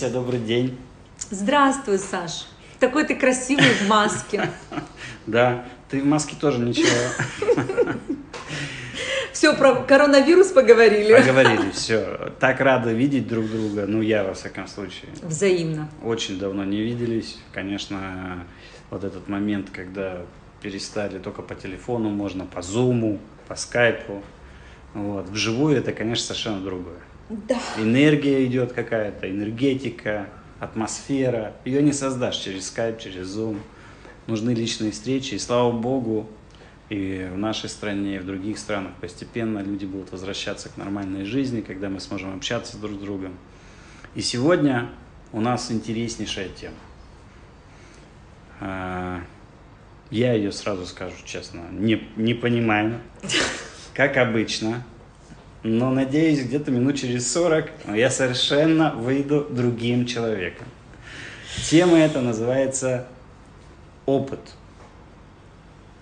Ася, добрый день. Здравствуй, Саш. Такой ты красивый в маске. Да, ты в маске тоже ничего. Все, про коронавирус поговорили. Поговорили, все. Так рады видеть друг друга, ну я во всяком случае. Взаимно. Очень давно не виделись. Конечно, вот этот момент, когда перестали только по телефону, можно по зуму, по скайпу. Вот. Вживую это, конечно, совершенно другое. Да. Энергия идет какая-то, энергетика, атмосфера. Ее не создашь через скайп, через зум. Нужны личные встречи. И слава богу, и в нашей стране, и в других странах постепенно люди будут возвращаться к нормальной жизни, когда мы сможем общаться друг с другом. И сегодня у нас интереснейшая тема. А, я ее сразу скажу честно, не, не понимаю, как обычно. Но надеюсь, где-то минут через 40 я совершенно выйду другим человеком. Тема эта называется опыт.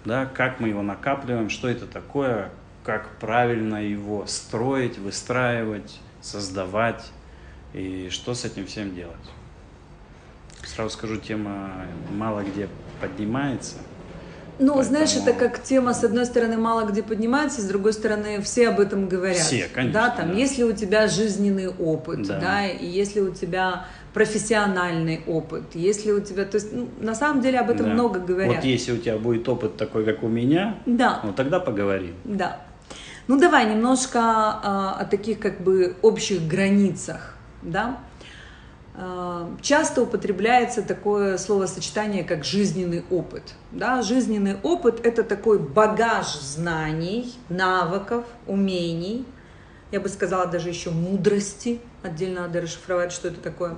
Да, как мы его накапливаем, что это такое, как правильно его строить, выстраивать, создавать и что с этим всем делать. Сразу скажу, тема мало где поднимается – ну, Поэтому... знаешь, это как тема, с одной стороны, мало где поднимается, с другой стороны, все об этом говорят. Все, конечно. Да, там, да. если у тебя жизненный опыт, да. да, и если у тебя профессиональный опыт, если у тебя, то есть, ну, на самом деле об этом да. много говорят. Вот если у тебя будет опыт такой, как у меня, да. вот тогда поговорим. Да. Ну, давай немножко а, о таких как бы общих границах, да. Э, часто употребляется такое словосочетание, как жизненный опыт. Да? Жизненный опыт – это такой багаж знаний, навыков, умений, я бы сказала даже еще мудрости, отдельно надо расшифровать, что это такое,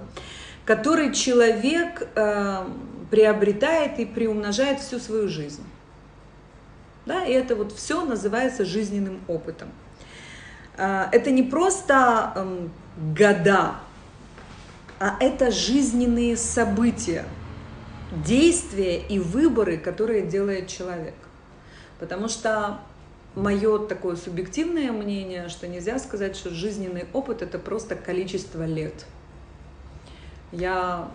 который человек э, приобретает и приумножает всю свою жизнь. Да? И это вот все называется жизненным опытом. Э, это не просто э, года а это жизненные события, действия и выборы, которые делает человек. Потому что мое такое субъективное мнение, что нельзя сказать, что жизненный опыт это просто количество лет. Я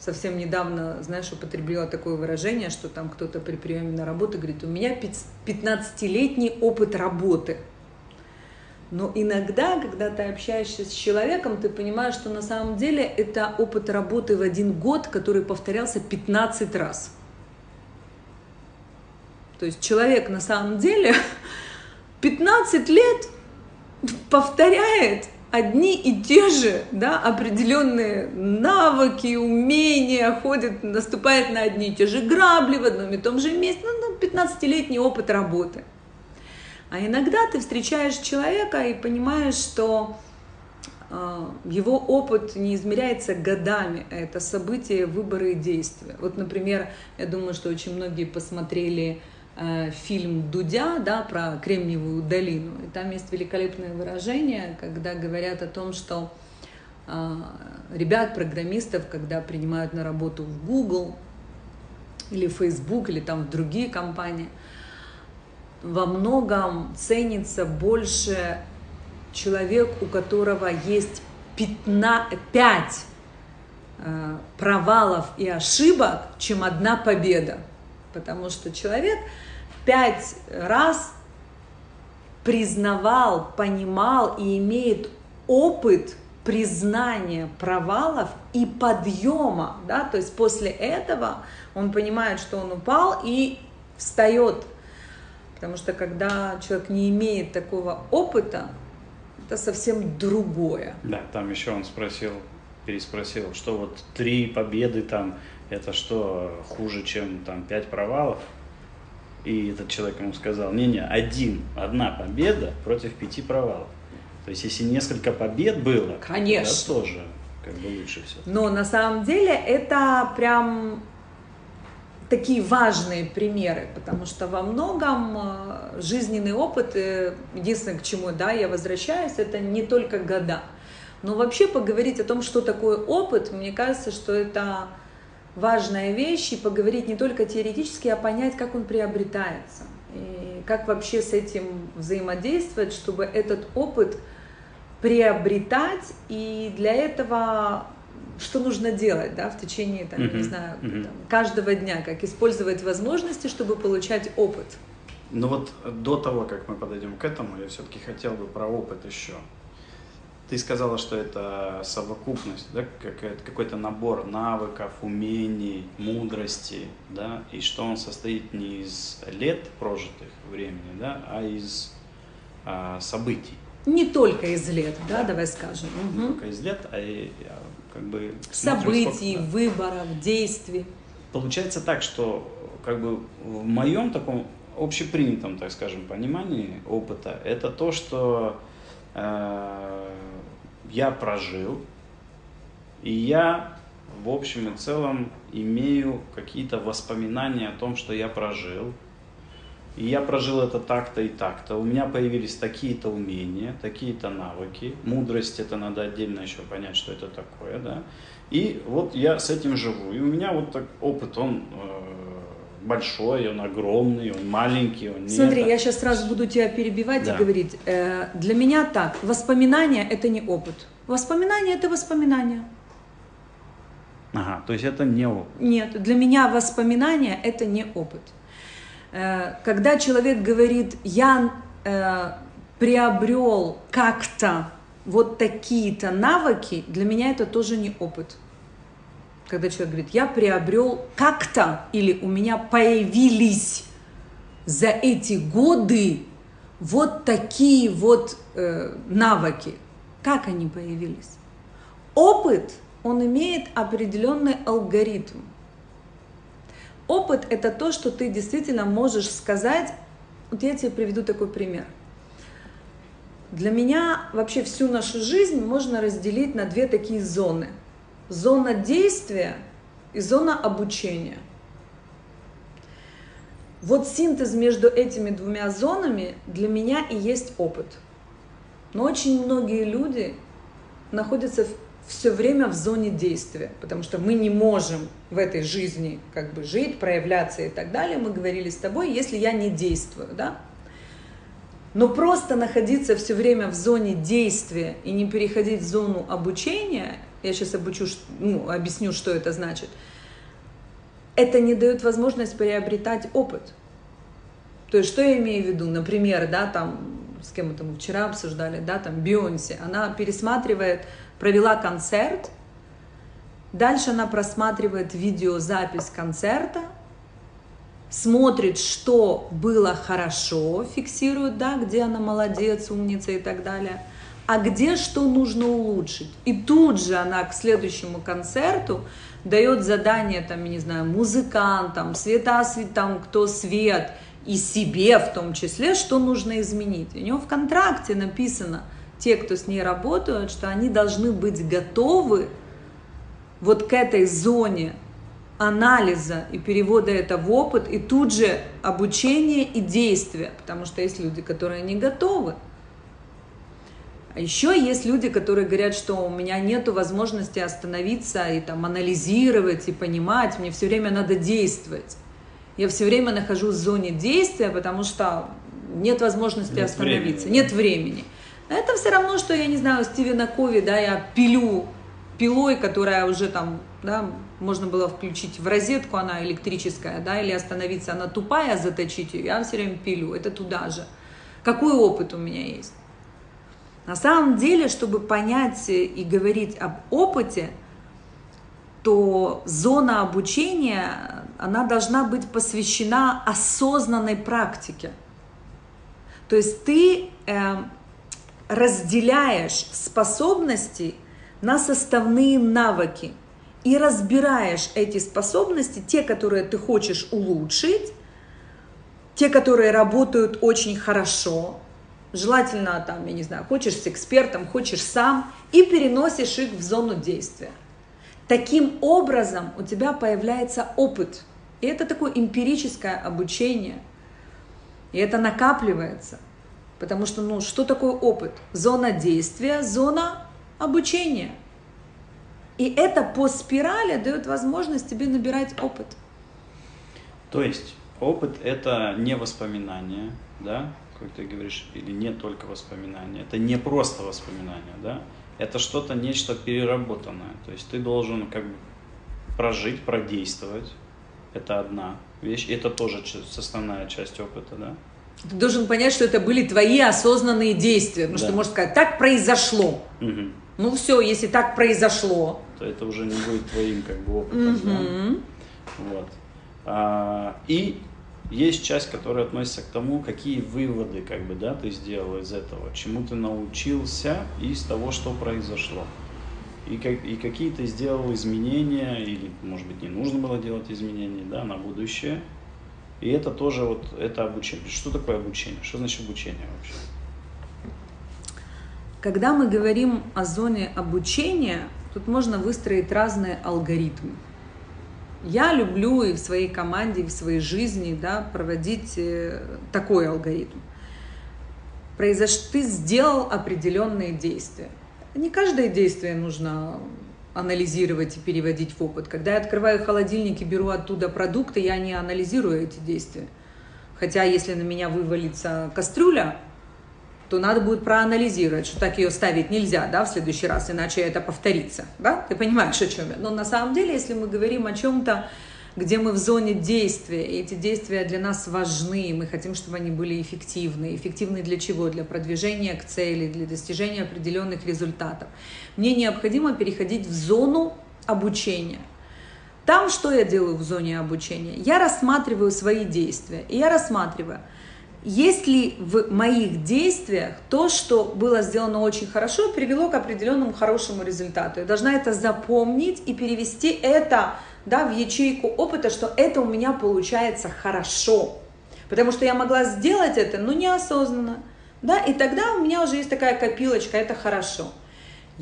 совсем недавно, знаешь, употребила такое выражение, что там кто-то при приеме на работу говорит, у меня 15-летний опыт работы – но иногда, когда ты общаешься с человеком, ты понимаешь, что на самом деле это опыт работы в один год, который повторялся 15 раз. То есть человек на самом деле 15 лет повторяет одни и те же да, определенные навыки, умения, ходит, наступает на одни и те же грабли в одном и том же месте. Ну, 15-летний опыт работы. А иногда ты встречаешь человека и понимаешь, что э, его опыт не измеряется годами, а это события, выборы и действия. Вот, например, я думаю, что очень многие посмотрели э, фильм Дудя да, про Кремниевую долину. И там есть великолепное выражение, когда говорят о том, что э, ребят, программистов, когда принимают на работу в Google или Facebook, или там в другие компании – во многом ценится больше человек, у которого есть 15, 5 э, провалов и ошибок, чем одна победа. Потому что человек пять раз признавал, понимал и имеет опыт признания провалов и подъема, да, то есть после этого он понимает, что он упал и встает Потому что когда человек не имеет такого опыта, это совсем другое. Да, там еще он спросил, переспросил, что вот три победы там, это что, хуже, чем там пять провалов? И этот человек ему сказал, не-не, один, одна победа против пяти провалов. То есть, если несколько побед было, Конечно. то тоже как бы лучше все. Но на самом деле это прям такие важные примеры, потому что во многом э, жизненный опыт, э, единственное, к чему да, я возвращаюсь, это не только года. Но вообще поговорить о том, что такое опыт, мне кажется, что это важная вещь, и поговорить не только теоретически, а понять, как он приобретается, и как вообще с этим взаимодействовать, чтобы этот опыт приобретать, и для этого что нужно делать, да, в течение, там, Мгм, не знаю, мгм. там, каждого дня, как использовать возможности, чтобы получать опыт. Ну вот до того, как мы подойдем к этому, я все-таки хотел бы про опыт еще. Ты сказала, что это совокупность, да, какой-то набор навыков, умений, мудрости, да, и что он состоит не из лет прожитых времени, да, а из а, событий. Не только из лет, да, Да. давай скажем. Не Мгм. только из лет, а и, а, как бы Событий, сколько- да. выборов, действий. Получается так, что как бы в моем таком общепринятом, так скажем, понимании опыта, это то, что э, я прожил, и я в общем и целом имею какие-то воспоминания о том, что я прожил. И я прожил это так-то и так-то. У меня появились такие-то умения, такие-то навыки. Мудрость это надо отдельно еще понять, что это такое, да. И вот я с этим живу. И у меня вот так опыт, он э, большой, он огромный, он маленький, он не Смотри, это. я сейчас сразу буду тебя перебивать Да. и говорить. Э, для меня так, воспоминания это не опыт. Воспоминания это воспоминания. Ага, то есть это не опыт. Нет, для меня воспоминания это не опыт. Э, Когда человек говорит, я э, приобрел как-то вот такие-то навыки, для меня это тоже не опыт. Когда человек говорит, я приобрел как-то или у меня появились за эти годы вот такие вот э, навыки. Как они появились? Опыт, он имеет определенный алгоритм. Опыт – это то, что ты действительно можешь сказать. Вот я тебе приведу такой пример. Для меня вообще всю нашу жизнь можно разделить на две такие зоны. Зона действия и зона обучения. Вот синтез между этими двумя зонами для меня и есть опыт. Но очень многие люди находятся все время в зоне действия, потому что мы не можем в этой жизни как бы жить, проявляться и так далее. Мы говорили с тобой, если я не действую, да? Но просто находиться все время в зоне действия и не переходить в зону обучения, я сейчас обучу, ну, объясню, что это значит, это не дает возможность приобретать опыт. То есть, что я имею в виду? Например, да, там, с кем мы вчера обсуждали, да, там, Бейонсе, она пересматривает, провела концерт, дальше она просматривает видеозапись концерта, смотрит, что было хорошо, фиксирует, да, где она молодец, умница и так далее, а где что нужно улучшить. И тут же она к следующему концерту дает задание, там, не знаю, музыкантам, света, там, кто свет, и себе в том числе, что нужно изменить. У нее в контракте написано, те, кто с ней работают, что они должны быть готовы вот к этой зоне анализа и перевода это в опыт, и тут же обучение и действие, потому что есть люди, которые не готовы. А еще есть люди, которые говорят, что у меня нет возможности остановиться и там анализировать и понимать, мне все время надо действовать. Я все время нахожусь в зоне действия, потому что нет возможности Нет остановиться, времени, нет времени. Это все равно, что, я не знаю, Стивена Кови, да, я пилю пилой, которая уже там, да, можно было включить в розетку, она электрическая, да, или остановиться, она тупая, заточить ее, я все время пилю, это туда же. Какой опыт у меня есть? На самом деле, чтобы понять и говорить об опыте, то зона обучения, она должна быть посвящена осознанной практике. То есть ты э, разделяешь способности на составные навыки и разбираешь эти способности, те, которые ты хочешь улучшить, те, которые работают очень хорошо, желательно там, я не знаю, хочешь с экспертом, хочешь сам, и переносишь их в зону действия. Таким образом у тебя появляется опыт. И это такое эмпирическое обучение. И это накапливается. Потому что, ну, что такое опыт? Зона действия, зона обучения. И это по спирали дает возможность тебе набирать опыт. То есть опыт это не воспоминания, да, как ты говоришь, или не только воспоминания. Это не просто воспоминания, да. это что-то, нечто переработанное. То есть ты должен как бы прожить, продействовать. Это одна вещь. Это тоже составная часть опыта, да? Ты должен понять, что это были твои осознанные действия. Потому да. что можно сказать, так произошло. Угу. Ну все, если так произошло. То это уже не будет твоим как бы опытом. Угу. Да? Вот. А, и есть часть, которая относится к тому, какие выводы как бы, да, ты сделал из этого, чему ты научился из того, что произошло. И, как, и какие ты сделал изменения, или, может быть, не нужно было делать изменения да, на будущее. И это тоже вот это обучение. Что такое обучение? Что значит обучение вообще? Когда мы говорим о зоне обучения, тут можно выстроить разные алгоритмы. Я люблю и в своей команде, и в своей жизни да, проводить э, такой алгоритм. Произош... Ты сделал определенные действия. Не каждое действие нужно анализировать и переводить в опыт. Когда я открываю холодильник и беру оттуда продукты, я не анализирую эти действия. Хотя если на меня вывалится кастрюля, то надо будет проанализировать, что так ее ставить нельзя, да, в следующий раз, иначе это повторится, да, ты понимаешь, о чем я. Но на самом деле, если мы говорим о чем-то, где мы в зоне действия, и эти действия для нас важны, мы хотим, чтобы они были эффективны. Эффективны для чего? Для продвижения к цели, для достижения определенных результатов. Мне необходимо переходить в зону обучения. Там что я делаю в зоне обучения? Я рассматриваю свои действия, и я рассматриваю – есть ли в моих действиях то, что было сделано очень хорошо, привело к определенному хорошему результату? Я должна это запомнить и перевести это да, в ячейку опыта, что это у меня получается хорошо. Потому что я могла сделать это, но неосознанно. Да, и тогда у меня уже есть такая копилочка, это хорошо.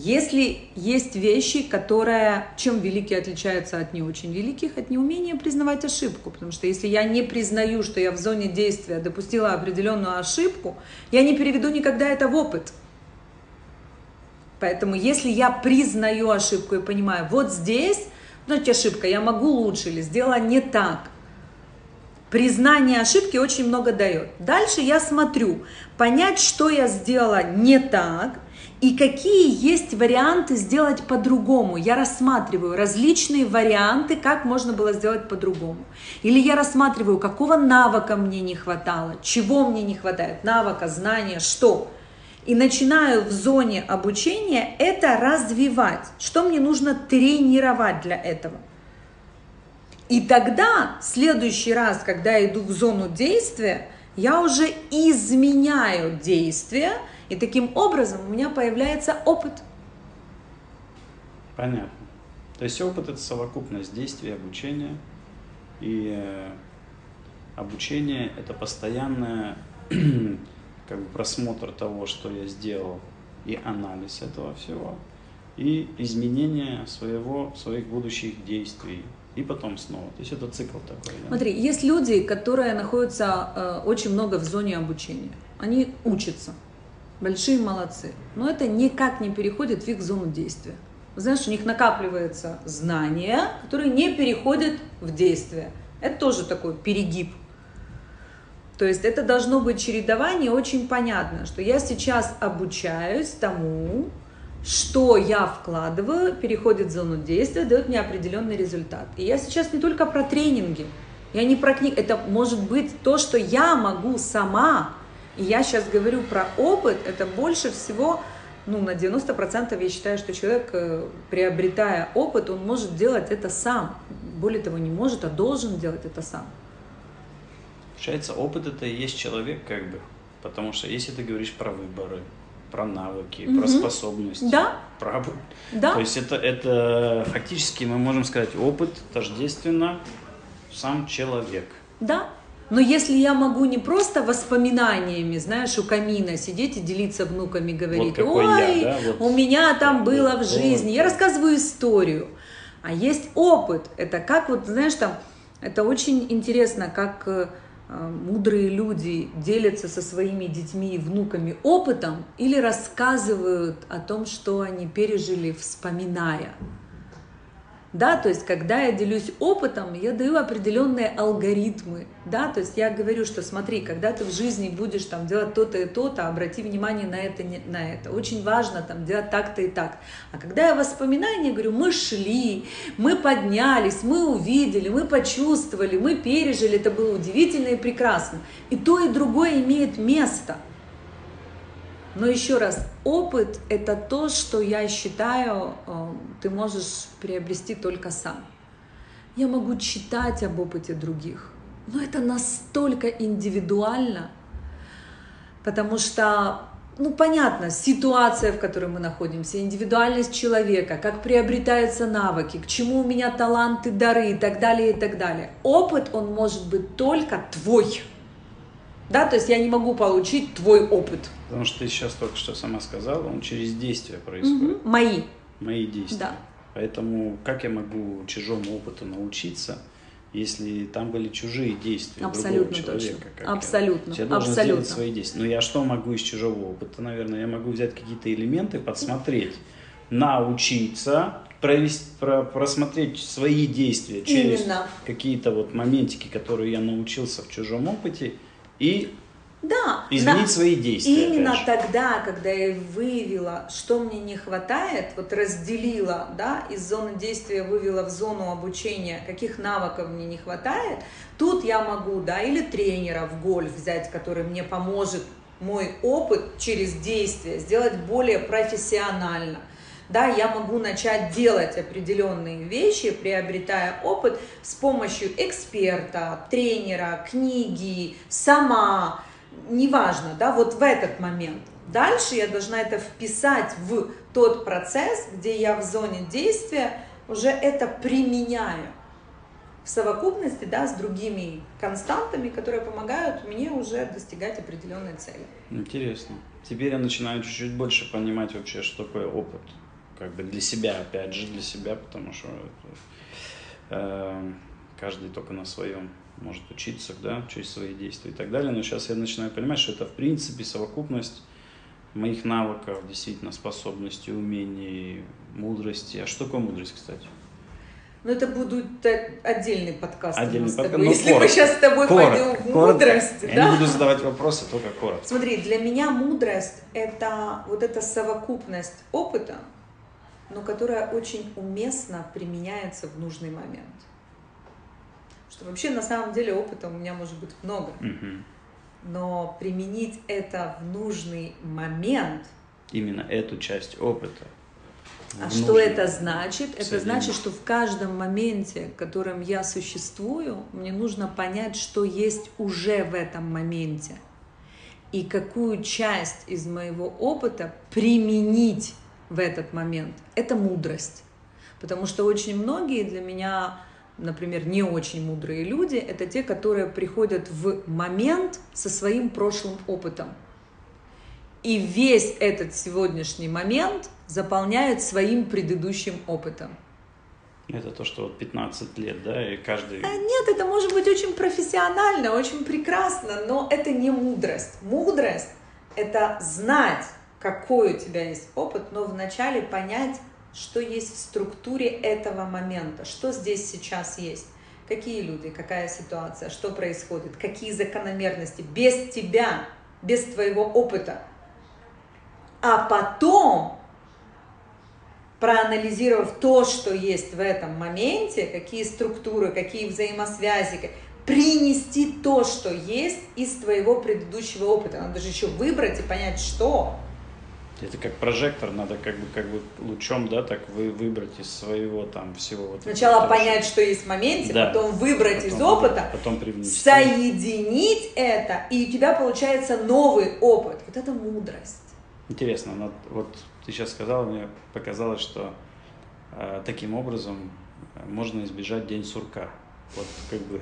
Если есть вещи, которые чем великие отличаются от не очень великих, от неумения признавать ошибку. Потому что если я не признаю, что я в зоне действия допустила определенную ошибку, я не переведу никогда это в опыт. Поэтому если я признаю ошибку и понимаю, вот здесь, знаете, ошибка, я могу лучше или сделала не так. Признание ошибки очень много дает. Дальше я смотрю, понять, что я сделала не так – и какие есть варианты сделать по-другому. Я рассматриваю различные варианты, как можно было сделать по-другому. Или я рассматриваю, какого навыка мне не хватало, чего мне не хватает, навыка, знания, что. И начинаю в зоне обучения это развивать. Что мне нужно тренировать для этого. И тогда, в следующий раз, когда я иду в зону действия, я уже изменяю действия, и таким образом у меня появляется опыт. Понятно. То есть опыт это совокупность действий, обучения. И э, обучение это постоянное как бы просмотр того, что я сделал, и анализ этого всего, и изменение своего, своих будущих действий, и потом снова. То есть это цикл такой. Да? Смотри, есть люди, которые находятся э, очень много в зоне обучения. Они учатся, большие молодцы. Но это никак не переходит в их зону действия. Знаешь, у них накапливается знания, которые не переходят в действие. Это тоже такой перегиб. То есть это должно быть чередование очень понятно, что я сейчас обучаюсь тому, что я вкладываю, переходит в зону действия, дает мне определенный результат. И я сейчас не только про тренинги, я не про книги, это может быть то, что я могу сама и я сейчас говорю про опыт, это больше всего, ну, на 90% я считаю, что человек, э, приобретая опыт, он может делать это сам. Более того, не может, а должен делать это сам. Получается, опыт это и есть человек, как бы. Потому что если ты говоришь про выборы, про навыки, угу. про способности, да. про... Да. То есть это, это фактически мы можем сказать опыт тождественно сам человек. Да, но если я могу не просто воспоминаниями, знаешь, у камина сидеть и делиться внуками, говорить, вот ой, я, да? вот. у меня там было в жизни, я рассказываю историю. А есть опыт, это как вот, знаешь, там, это очень интересно, как э, мудрые люди делятся со своими детьми и внуками опытом или рассказывают о том, что они пережили, вспоминая. Да, то есть когда я делюсь опытом, я даю определенные алгоритмы, да, то есть я говорю, что смотри, когда ты в жизни будешь там делать то-то и то-то, обрати внимание на это, на это, очень важно там делать так-то и так. А когда я воспоминания говорю, мы шли, мы поднялись, мы увидели, мы почувствовали, мы пережили, это было удивительно и прекрасно. И то, и другое имеет место – но еще раз, опыт – это то, что я считаю, э, ты можешь приобрести только сам. Я могу читать об опыте других, но это настолько индивидуально, потому что, ну понятно, ситуация, в которой мы находимся, индивидуальность человека, как приобретаются навыки, к чему у меня таланты, дары и так далее, и так далее. Опыт, он может быть только твой. Да, то есть я не могу получить твой опыт. Потому что ты сейчас только что сама сказала, он через действия происходит. Угу. Мои. Мои действия. Да. Поэтому как я могу чужому опыту научиться, если там были чужие действия Абсолютно другого человека? Точно. Как Абсолютно. Я, я должен Абсолютно. сделать свои действия. Но я что могу из чужого опыта, наверное? Я могу взять какие-то элементы, подсмотреть, научиться, провести, про, просмотреть свои действия через какие-то вот моментики, которые я научился в чужом опыте, и да, изменить да. свои действия. Именно тогда, когда я выявила, что мне не хватает, вот разделила, да, из зоны действия вывела в зону обучения, каких навыков мне не хватает, тут я могу, да, или тренера в гольф взять, который мне поможет мой опыт через действие сделать более профессионально да, я могу начать делать определенные вещи, приобретая опыт с помощью эксперта, тренера, книги, сама, неважно, да, вот в этот момент. Дальше я должна это вписать в тот процесс, где я в зоне действия уже это применяю в совокупности да, с другими константами, которые помогают мне уже достигать определенной цели. Интересно. Теперь я начинаю чуть-чуть больше понимать вообще, что такое опыт как бы для себя, опять же, для себя, потому что э, каждый только на своем может учиться, да, через свои действия и так далее. Но сейчас я начинаю понимать, что это в принципе совокупность моих навыков, действительно способностей, умений, мудрости. А что такое мудрость, кстати? Ну, это будет отдельный подкаст. Отдельный подкаст. Ну, Если коротко, мы сейчас с тобой коротко, пойдем в коротко. мудрость. Я да? не буду задавать вопросы, только коротко. Смотри, для меня мудрость это вот эта совокупность опыта, но которая очень уместно применяется в нужный момент. Что вообще на самом деле опыта у меня может быть много. Но применить это в нужный момент. Именно эту часть опыта. А что это значит? Это значит, что в каждом моменте, в котором я существую, мне нужно понять, что есть уже в этом моменте. И какую часть из моего опыта применить в этот момент. Это мудрость. Потому что очень многие для меня, например, не очень мудрые люди, это те, которые приходят в момент со своим прошлым опытом. И весь этот сегодняшний момент заполняют своим предыдущим опытом. Это то, что вот 15 лет, да, и каждый... Нет, это может быть очень профессионально, очень прекрасно, но это не мудрость. Мудрость – это знать, какой у тебя есть опыт, но вначале понять, что есть в структуре этого момента, что здесь сейчас есть, какие люди, какая ситуация, что происходит, какие закономерности, без тебя, без твоего опыта. А потом, проанализировав то, что есть в этом моменте, какие структуры, какие взаимосвязи, принести то, что есть из твоего предыдущего опыта. Надо же еще выбрать и понять, что. Это как прожектор, надо как бы, как бы лучом, да, так вы выбрать из своего там всего. Вот Сначала этого, понять, что есть в моменте, да. потом выбрать потом, из опыта, потом привнести. соединить это, и у тебя получается новый опыт. Вот это мудрость. Интересно, вот ты сейчас сказала, мне показалось, что э, таким образом э, можно избежать день сурка. Вот как бы,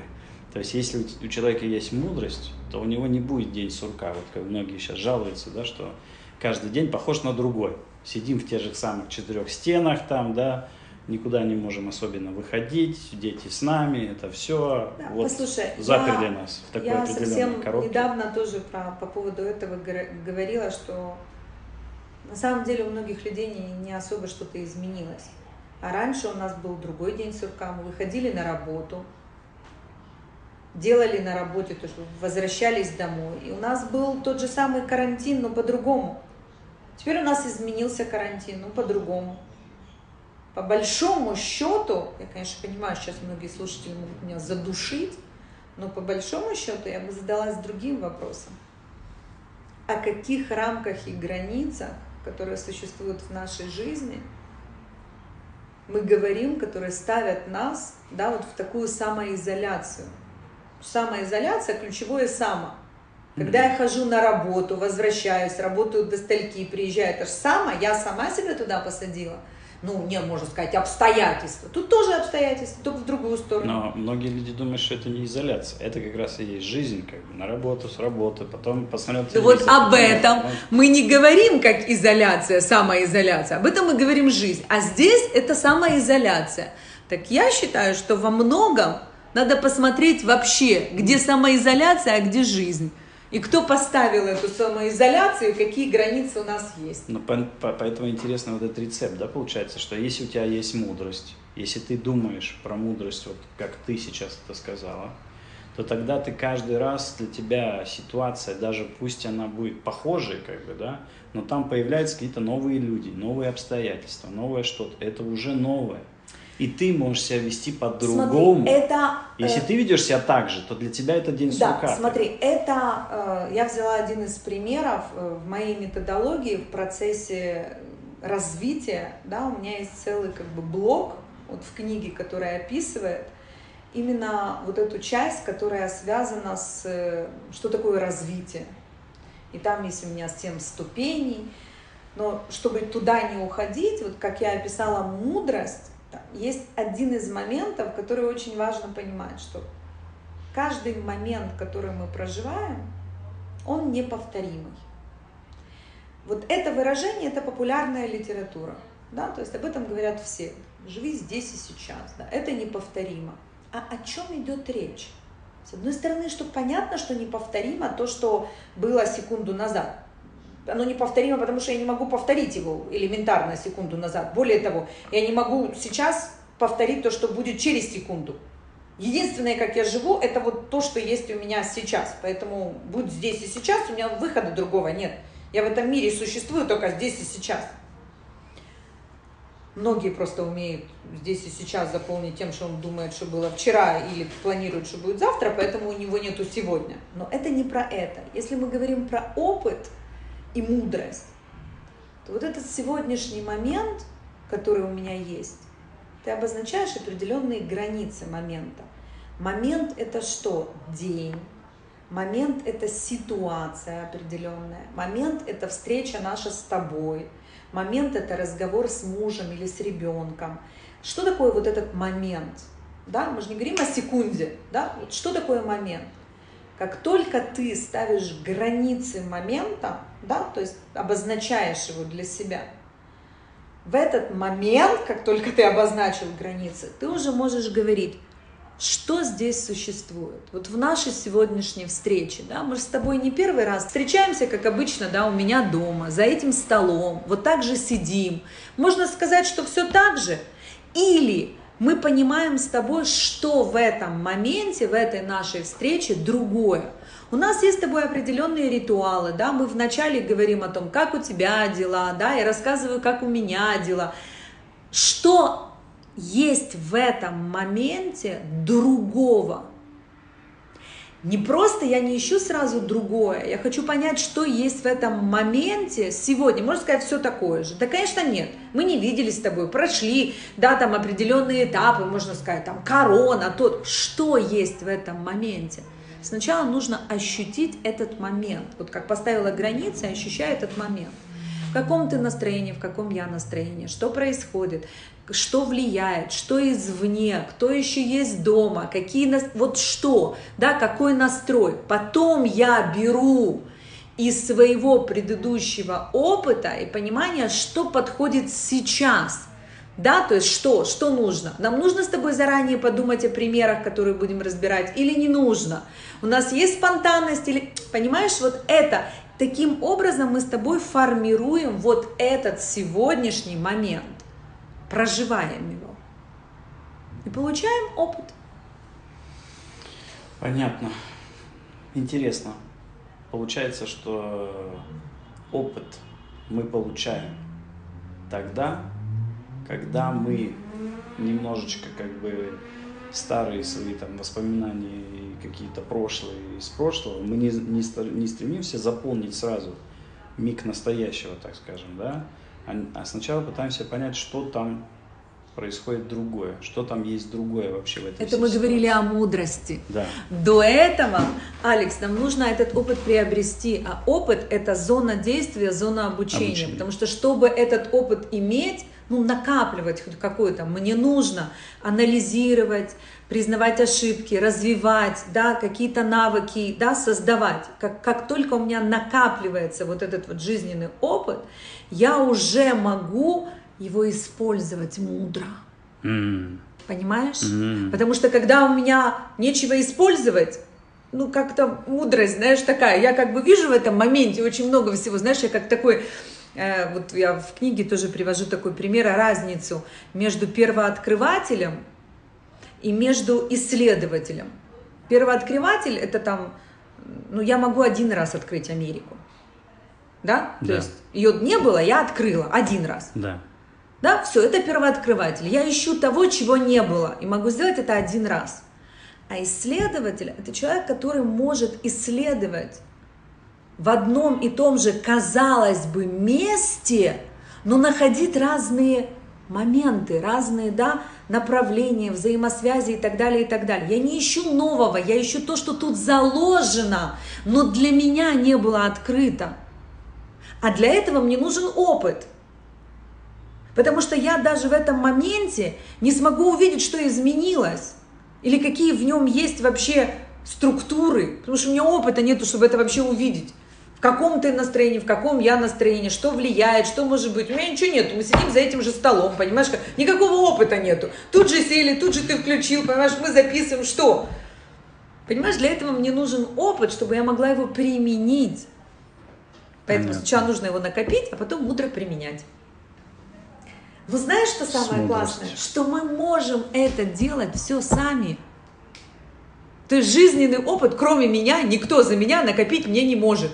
то есть если у человека есть мудрость, то у него не будет день сурка. Вот как многие сейчас жалуются, да, что каждый день похож на другой. Сидим в тех же самых четырех стенах там, да, никуда не можем особенно выходить, дети с нами, это все. Да, вот послушай, заперли я, нас в такой я определенной совсем коробке. недавно тоже про, по поводу этого говорила, что на самом деле у многих людей не, не особо что-то изменилось. А раньше у нас был другой день сурка, мы выходили на работу, делали на работе то, что возвращались домой. И у нас был тот же самый карантин, но по-другому. Теперь у нас изменился карантин, но по-другому. По большому счету, я, конечно, понимаю, сейчас многие слушатели могут меня задушить, но по большому счету я бы задалась другим вопросом. О каких рамках и границах, которые существуют в нашей жизни, мы говорим, которые ставят нас да, вот в такую самоизоляцию – самоизоляция, ключевое само. Когда я хожу на работу, возвращаюсь, работаю до стольки, приезжаю, это же само, я сама себя туда посадила. Ну, не, можно сказать, обстоятельства. Тут тоже обстоятельства, только в другую сторону. Но многие люди думают, что это не изоляция. Это как раз и есть жизнь, как бы, на работу, с работы, потом посмотрел телевизор. Вот об этом мы не говорим как изоляция, самоизоляция. Об этом мы говорим жизнь. А здесь это самоизоляция. Так я считаю, что во многом надо посмотреть вообще, где самоизоляция, а где жизнь. И кто поставил эту самоизоляцию, какие границы у нас есть. Ну, по, по, поэтому интересно вот этот рецепт, да, получается, что если у тебя есть мудрость, если ты думаешь про мудрость, вот как ты сейчас это сказала, то тогда ты каждый раз для тебя ситуация, даже пусть она будет похожей, как бы, да, но там появляются какие-то новые люди, новые обстоятельства, новое что-то. Это уже новое и ты можешь себя вести по-другому. Смотри, это... Если э... ты ведешь себя так же, то для тебя это день да, сурка. смотри, это... Э, я взяла один из примеров э, в моей методологии в процессе развития, да, у меня есть целый как бы блок вот в книге, которая описывает именно вот эту часть, которая связана с э, что такое развитие. И там есть у меня семь ступеней, но чтобы туда не уходить, вот как я описала мудрость, есть один из моментов, который очень важно понимать, что каждый момент, который мы проживаем, он неповторимый. Вот это выражение, это популярная литература, да, то есть об этом говорят все. Живи здесь и сейчас, да, это неповторимо. А о чем идет речь? С одной стороны, что понятно, что неповторимо то, что было секунду назад оно неповторимо, потому что я не могу повторить его элементарно секунду назад. Более того, я не могу сейчас повторить то, что будет через секунду. Единственное, как я живу, это вот то, что есть у меня сейчас. Поэтому будь здесь и сейчас, у меня выхода другого нет. Я в этом мире существую только здесь и сейчас. Многие просто умеют здесь и сейчас заполнить тем, что он думает, что было вчера или планирует, что будет завтра, поэтому у него нету сегодня. Но это не про это. Если мы говорим про опыт – и мудрость, то вот этот сегодняшний момент, который у меня есть, ты обозначаешь определенные границы момента. Момент это что? День. Момент это ситуация определенная. Момент это встреча наша с тобой. Момент это разговор с мужем или с ребенком. Что такое вот этот момент? Да, мы же не говорим о секунде, да? Вот что такое момент? Как только ты ставишь границы момента, да, то есть обозначаешь его для себя, в этот момент, как только ты обозначил границы, ты уже можешь говорить, что здесь существует. Вот в нашей сегодняшней встрече, да, мы же с тобой не первый раз встречаемся, как обычно, да, у меня дома, за этим столом, вот так же сидим. Можно сказать, что все так же. Или мы понимаем с тобой, что в этом моменте, в этой нашей встрече другое. У нас есть с тобой определенные ритуалы, да, мы вначале говорим о том, как у тебя дела, да, я рассказываю, как у меня дела. Что есть в этом моменте другого? Не просто я не ищу сразу другое, я хочу понять, что есть в этом моменте сегодня. Можно сказать, все такое же. Да, конечно, нет. Мы не виделись с тобой, прошли, да, там определенные этапы, можно сказать, там корона, тот. Что есть в этом моменте? Сначала нужно ощутить этот момент. Вот как поставила границы, ощущаю этот момент. В каком ты настроении, в каком я настроении, что происходит, что влияет, что извне, кто еще есть дома, какие, вот что, да, какой настрой. Потом я беру из своего предыдущего опыта и понимания, что подходит сейчас. Да, то есть что, что нужно? Нам нужно с тобой заранее подумать о примерах, которые будем разбирать, или не нужно? У нас есть спонтанность, или, понимаешь, вот это. Таким образом мы с тобой формируем вот этот сегодняшний момент. Проживаем его. И получаем опыт. Понятно. Интересно. Получается, что опыт мы получаем тогда, когда мы немножечко как бы старые свои там воспоминания и какие-то прошлые из прошлого, мы не, не, не стремимся заполнить сразу миг настоящего, так скажем, да, а, сначала пытаемся понять, что там происходит другое, что там есть другое вообще в этой Это мы ситуации. говорили о мудрости. Да. До этого, Алекс, нам нужно этот опыт приобрести, а опыт это зона действия, зона обучения, обучение. потому что чтобы этот опыт иметь, ну, накапливать хоть какой-то. Мне нужно анализировать, признавать ошибки, развивать, да, какие-то навыки, да, создавать. Как, как только у меня накапливается вот этот вот жизненный опыт, я уже могу его использовать мудро. Mm. Понимаешь? Mm. Потому что когда у меня нечего использовать, ну, как-то мудрость, знаешь, такая. Я как бы вижу в этом моменте очень много всего, знаешь, я как такой вот я в книге тоже привожу такой пример, разницу между первооткрывателем и между исследователем. Первооткрыватель это там, ну я могу один раз открыть Америку, да? да. То есть ее не было, я открыла один раз. Да. Да, все, это первооткрыватель. Я ищу того, чего не было, и могу сделать это один раз. А исследователь – это человек, который может исследовать в одном и том же, казалось бы, месте, но находить разные моменты, разные да, направления, взаимосвязи и так далее, и так далее. Я не ищу нового, я ищу то, что тут заложено, но для меня не было открыто. А для этого мне нужен опыт. Потому что я даже в этом моменте не смогу увидеть, что изменилось. Или какие в нем есть вообще структуры. Потому что у меня опыта нету, чтобы это вообще увидеть в каком ты настроении, в каком я настроении, что влияет, что может быть. У меня ничего нет, мы сидим за этим же столом, понимаешь, никакого опыта нету. Тут же сели, тут же ты включил, понимаешь, мы записываем, что? Понимаешь, для этого мне нужен опыт, чтобы я могла его применить. Поэтому Понятно. сначала нужно его накопить, а потом мудро применять. Но знаешь, что самое классное? Что мы можем это делать все сами. То есть жизненный опыт, кроме меня, никто за меня накопить мне не может.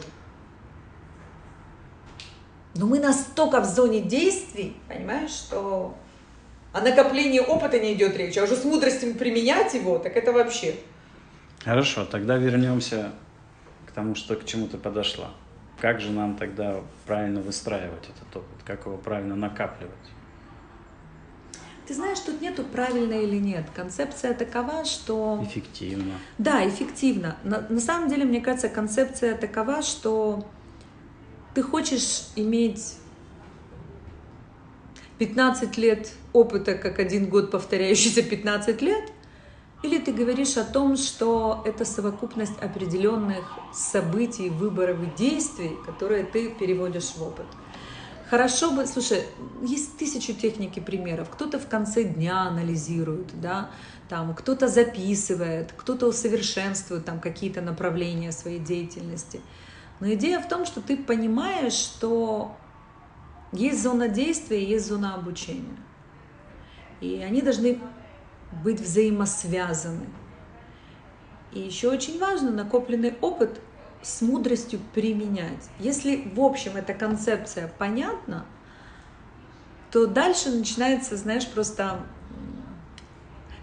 Но мы настолько в зоне действий, понимаешь, что о накоплении опыта не идет речь, а уже с мудростью применять его, так это вообще. Хорошо, тогда вернемся к тому, что к чему ты подошла. Как же нам тогда правильно выстраивать этот опыт? Как его правильно накапливать? Ты знаешь, тут нету правильно или нет. Концепция такова, что... Эффективно. Да, эффективно. На, на самом деле, мне кажется, концепция такова, что ты хочешь иметь 15 лет опыта, как один год повторяющийся 15 лет, или ты говоришь о том, что это совокупность определенных событий, выборов и действий, которые ты переводишь в опыт. Хорошо бы, слушай, есть тысячу техники примеров. Кто-то в конце дня анализирует, да, там, кто-то записывает, кто-то усовершенствует там какие-то направления своей деятельности. Но идея в том, что ты понимаешь, что есть зона действия есть зона обучения. И они должны быть взаимосвязаны. И еще очень важно накопленный опыт с мудростью применять. Если в общем эта концепция понятна, то дальше начинается, знаешь, просто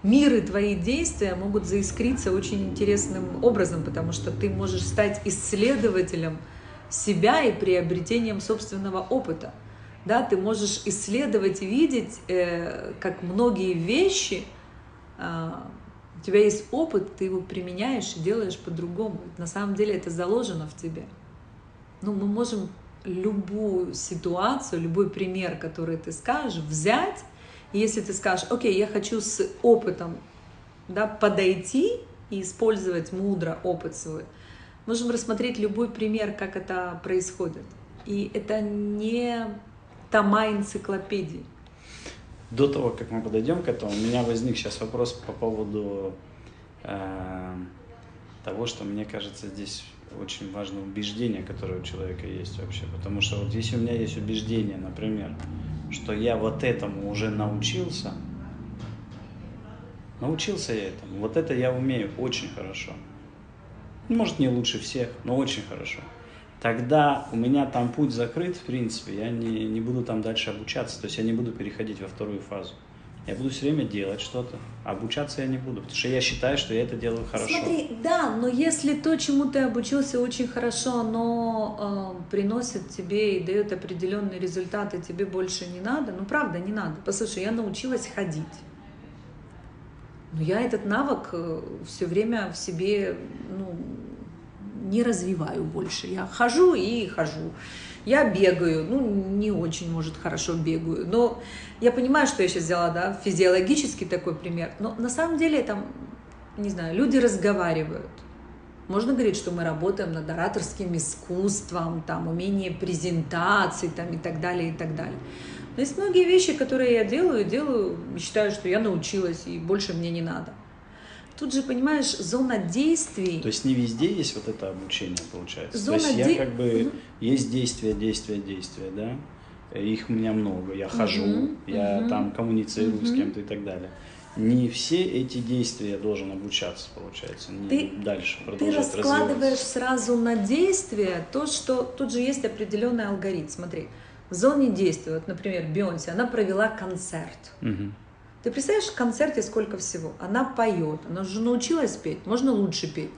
миры твои действия могут заискриться очень интересным образом, потому что ты можешь стать исследователем себя и приобретением собственного опыта. Да, ты можешь исследовать и видеть, э, как многие вещи, э, у тебя есть опыт, ты его применяешь и делаешь по-другому. На самом деле это заложено в тебе. Ну, мы можем любую ситуацию, любой пример, который ты скажешь, взять если ты скажешь, окей, я хочу с опытом да, подойти и использовать мудро опыт свой, можем рассмотреть любой пример, как это происходит. И это не тома энциклопедии. До того, как мы подойдем к этому, у меня возник сейчас вопрос по поводу э, того, что мне кажется здесь очень важно убеждение, которое у человека есть вообще. Потому что вот если у меня есть убеждение, например, что я вот этому уже научился, научился я этому, вот это я умею очень хорошо. Может, не лучше всех, но очень хорошо. Тогда у меня там путь закрыт, в принципе, я не, не буду там дальше обучаться, то есть я не буду переходить во вторую фазу. Я буду все время делать что-то, обучаться я не буду, потому что я считаю, что я это делаю хорошо. Смотри, да, но если то, чему ты обучился очень хорошо, оно э, приносит тебе и дает определенные результаты, тебе больше не надо, ну правда, не надо. Послушай, я научилась ходить. Но я этот навык э, все время в себе ну, не развиваю больше. Я хожу и хожу. Я бегаю, ну, не очень, может, хорошо бегаю, но я понимаю, что я сейчас взяла, да, физиологический такой пример, но на самом деле там, не знаю, люди разговаривают. Можно говорить, что мы работаем над ораторским искусством, там, умение презентации, там, и так далее, и так далее. Но есть многие вещи, которые я делаю, делаю, считаю, что я научилась, и больше мне не надо. Тут же, понимаешь, зона действий. То есть не везде есть вот это обучение, получается. Зона То есть де... я как бы угу. есть действия, действия, действия, да. Их у меня много. Я хожу, угу. я угу. там коммуницирую угу. с кем-то и так далее. Не все эти действия я должен обучаться, получается, не ты, дальше Ты раскладываешь сразу на действия то, что тут же есть определенный алгоритм. Смотри, в зоне действия, вот, например, Бейонсе, она провела концерт. Угу ты представляешь, в концерте сколько всего? Она поет, она же научилась петь, можно лучше петь.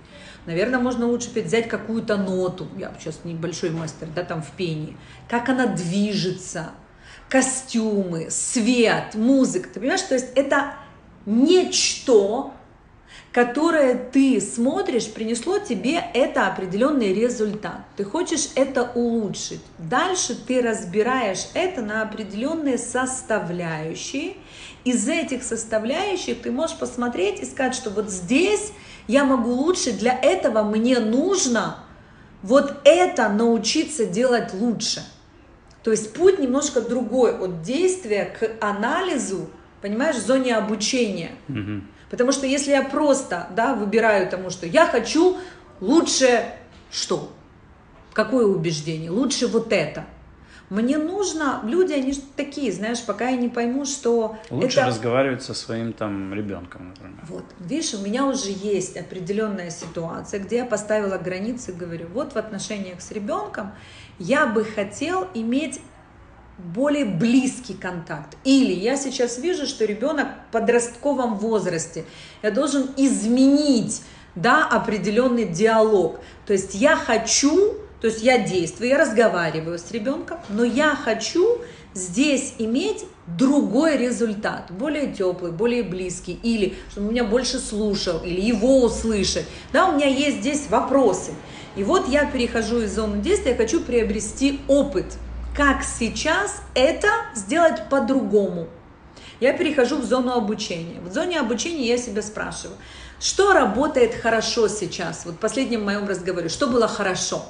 Наверное, можно лучше петь, взять какую-то ноту, я сейчас небольшой мастер, да, там в пении, как она движется, костюмы, свет, музыка, ты понимаешь, то есть это нечто, которое ты смотришь, принесло тебе это определенный результат. Ты хочешь это улучшить. Дальше ты разбираешь это на определенные составляющие. Из этих составляющих ты можешь посмотреть и сказать, что вот здесь я могу лучше, для этого мне нужно вот это научиться делать лучше. То есть путь немножко другой от действия к анализу, понимаешь, в зоне обучения. Угу. Потому что если я просто да, выбираю тому, что я хочу лучше что? Какое убеждение? Лучше вот это. Мне нужно, люди, они такие, знаешь, пока я не пойму, что Лучше это... разговаривать со своим там ребенком, например. Вот, видишь, у меня уже есть определенная ситуация, где я поставила границы, говорю, вот в отношениях с ребенком я бы хотел иметь более близкий контакт. Или я сейчас вижу, что ребенок в подростковом возрасте, я должен изменить да, определенный диалог. То есть я хочу, то есть я действую, я разговариваю с ребенком, но я хочу здесь иметь другой результат, более теплый, более близкий, или чтобы меня больше слушал, или его услышать. Да, у меня есть здесь вопросы. И вот я перехожу из зоны действия, я хочу приобрести опыт – как сейчас это сделать по-другому. Я перехожу в зону обучения. В зоне обучения я себя спрашиваю, что работает хорошо сейчас? Вот в последнем моем разговоре, что было хорошо?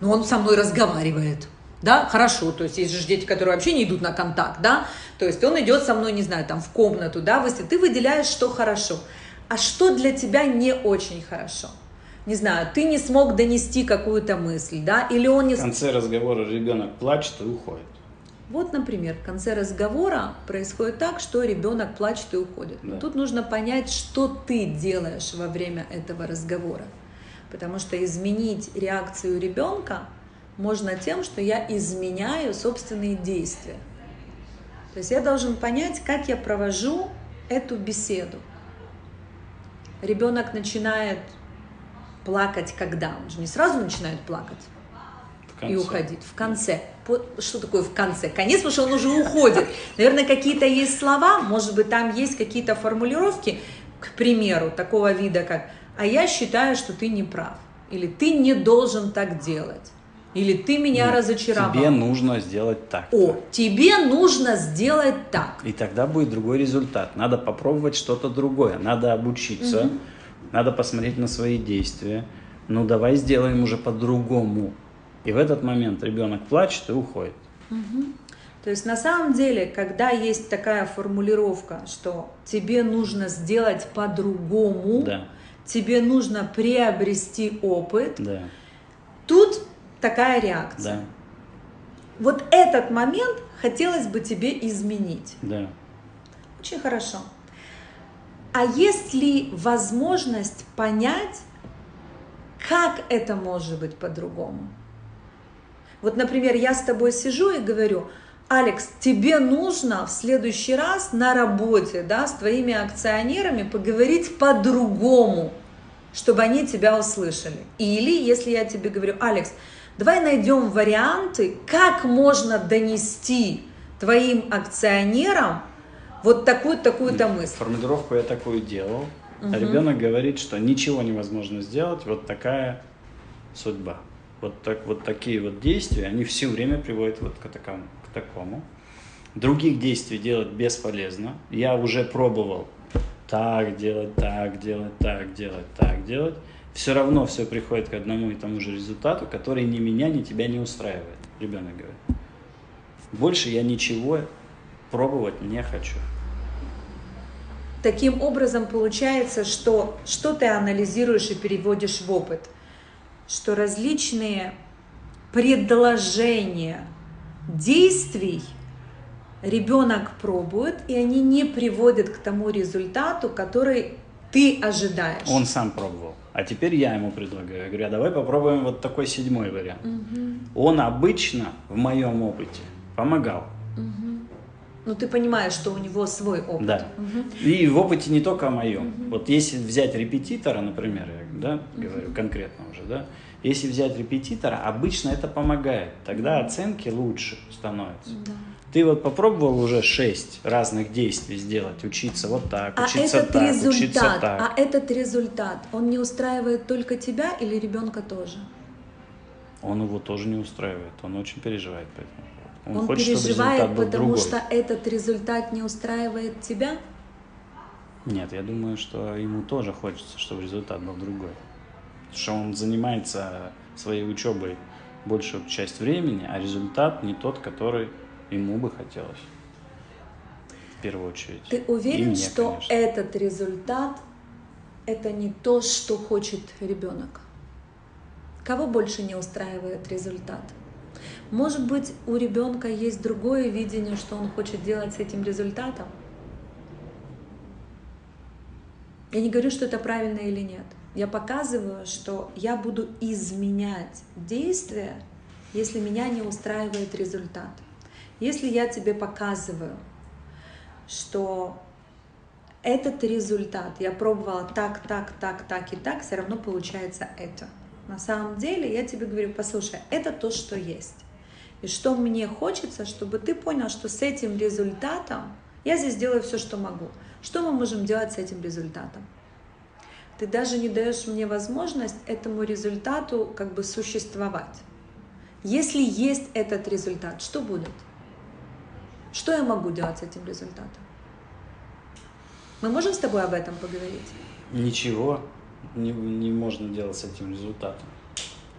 Ну, он со мной разговаривает. Да, хорошо, то есть есть же дети, которые вообще не идут на контакт, да, то есть он идет со мной, не знаю, там в комнату, да, если ты выделяешь, что хорошо, а что для тебя не очень хорошо – не знаю, ты не смог донести какую-то мысль, да, или он не... В конце разговора ребенок плачет и уходит. Вот, например, в конце разговора происходит так, что ребенок плачет и уходит. Да. Тут нужно понять, что ты делаешь во время этого разговора. Потому что изменить реакцию ребенка можно тем, что я изменяю собственные действия. То есть я должен понять, как я провожу эту беседу. Ребенок начинает плакать когда? Он же не сразу начинает плакать и уходить. В конце. Что такое в конце? Конец, потому что он уже уходит. Наверное, какие-то есть слова, может быть, там есть какие-то формулировки, к примеру, такого вида, как «а я считаю, что ты не прав», или «ты не должен так делать», или «ты меня Нет, разочаровал». Тебе нужно сделать так. О, тебе нужно сделать так. И тогда будет другой результат. Надо попробовать что-то другое, надо обучиться. Угу надо посмотреть на свои действия. Ну давай сделаем уже по-другому. И в этот момент ребенок плачет и уходит. Угу. То есть на самом деле, когда есть такая формулировка, что тебе нужно сделать по-другому, да. Тебе нужно приобрести опыт, Да, тут такая реакция. да, Вот этот момент хотелось бы тебе изменить. да. Очень хорошо. А есть ли возможность понять, как это может быть по-другому? Вот, например, я с тобой сижу и говорю, Алекс, тебе нужно в следующий раз на работе да, с твоими акционерами поговорить по-другому, чтобы они тебя услышали. Или если я тебе говорю, Алекс, давай найдем варианты, как можно донести твоим акционерам вот такую-то такую-то мысль. Формулировку я такую делал. Мгм. А ребенок говорит, что ничего невозможно сделать, вот такая судьба. Вот, так, вот такие вот действия, они все время приводят вот к такому. Такому. Других действий делать бесполезно. Я уже пробовал так делать, так делать, так делать, так делать. Все равно все приходит к одному и тому же результату, который ни меня, ни тебя не устраивает. Ребенок говорит. Больше я ничего пробовать не хочу. Таким образом, получается, что что ты анализируешь и переводишь в опыт? Что различные предложения действий ребенок пробует, и они не приводят к тому результату, который ты ожидаешь. Он сам пробовал. А теперь я ему предлагаю. Я говорю, а давай попробуем вот такой седьмой вариант. Мгм, Он обычно в моем опыте помогал. мгм. Ну, ты понимаешь, что у него свой опыт. Да. Мгм. И в опыте не только о моем. Вот если взять репетитора, например, я да, говорю конкретно уже, да, если взять репетитора, обычно это помогает. Тогда оценки лучше становятся. Да. Ты вот попробовал уже шесть разных действий сделать, учиться вот так, А учиться этот так, учиться результат, так. а этот результат, он не устраивает только тебя или ребенка тоже? Он его тоже не устраивает, он очень переживает по этому поводу. Он, хочет, чтобы переживает, результат был потому другой. что этот результат не устраивает тебя? Нет, я думаю, что ему тоже хочется, чтобы результат был другой. Потому что он занимается своей учебой большую часть времени, а результат не тот, который ему бы хотелось. В первую очередь. Ты уверен, мне, что конечно. этот результат это не то, что хочет ребенок? Кого больше не устраивает результат? Может быть, у ребенка есть другое видение, что он хочет делать с этим результатом? Я не говорю, что это правильно или нет. Я показываю, что я буду изменять действия, если меня не устраивает результат. Если я тебе показываю, что этот результат я пробовала так, так, так, так и так, все равно получается это. На самом деле я тебе говорю, послушай, это то, что есть. И что мне хочется, чтобы ты понял, что с этим результатом я здесь делаю все, что могу. Что мы можем делать с этим результатом? Ты даже не даешь мне возможность этому результату как бы существовать. Если есть этот результат, что будет? Что я могу делать с этим результатом? Мы можем с тобой об этом поговорить? Ничего не, не можно делать с этим результатом.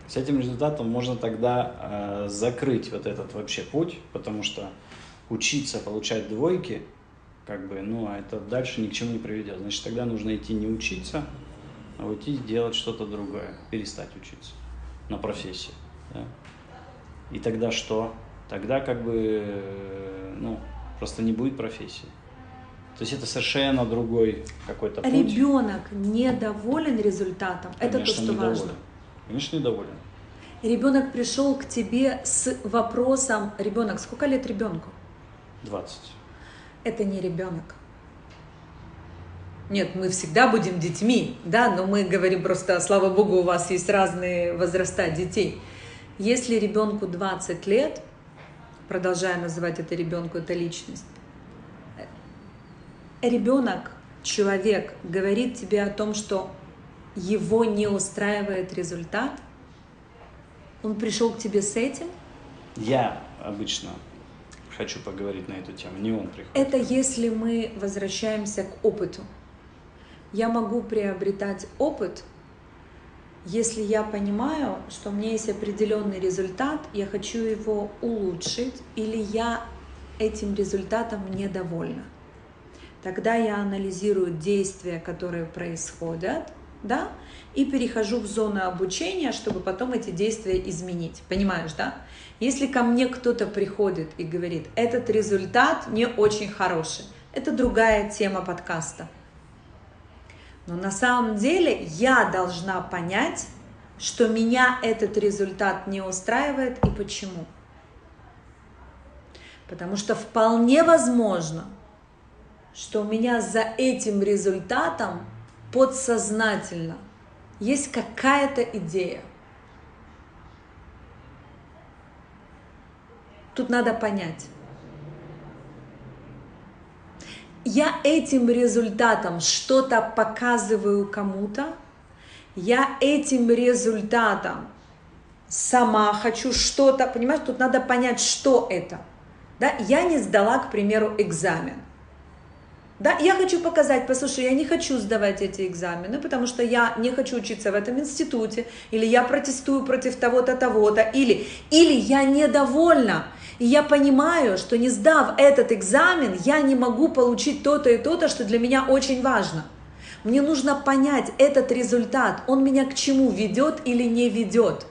С этим результатом можно тогда э, закрыть вот этот вообще путь, потому что учиться получать двойки, как бы, ну, а это дальше ни к чему не приведет. Значит, тогда нужно идти не учиться, а уйти делать что-то другое, перестать учиться на профессии. да. И тогда что? Тогда как бы, э, ну, просто не будет профессии. То есть это совершенно другой какой-то путь. Ребенок недоволен результатом. это то, Конечно, что недоволен. важно. Конечно, недоволен. Ребенок пришел к тебе с вопросом, ребенок, сколько лет ребенку? 20. Это не ребенок. Нет, мы всегда будем детьми, да, но мы говорим просто, слава богу, у вас есть разные возраста детей. Если ребенку 20 лет, продолжая называть это ребенку, это личность, ребенок, человек говорит тебе о том, что его не устраивает результат, он пришел к тебе с этим, Я обычно хочу поговорить на эту тему, не он приходит. Это если мы возвращаемся к опыту. Я могу приобретать опыт, если я понимаю, что у меня есть определенный результат, я хочу его улучшить, или я этим результатом недовольна. Тогда я анализирую действия, которые происходят, да, и перехожу в зону обучения, чтобы потом эти действия изменить. Понимаешь, да? Если ко мне кто-то приходит и говорит, этот результат не очень хороший, это другая тема подкаста. Но на самом деле я должна понять, что меня этот результат не устраивает и почему. Потому что вполне возможно, что у меня за этим результатом подсознательно есть какая-то идея. Тут надо понять. Я этим результатом что-то показываю кому-то, я этим результатом сама хочу что-то, понимаешь, тут надо понять, что это. Да? Я не сдала, к примеру, экзамен. Да, я хочу показать, послушай, я не хочу сдавать эти экзамены, потому что я не хочу учиться в этом институте, или я протестую против того-то, того-то, или, или я недовольна, и я понимаю, что не сдав этот экзамен, я не могу получить то-то и то-то, что для меня очень важно. Мне нужно понять этот результат, он меня к чему ведет или не ведет.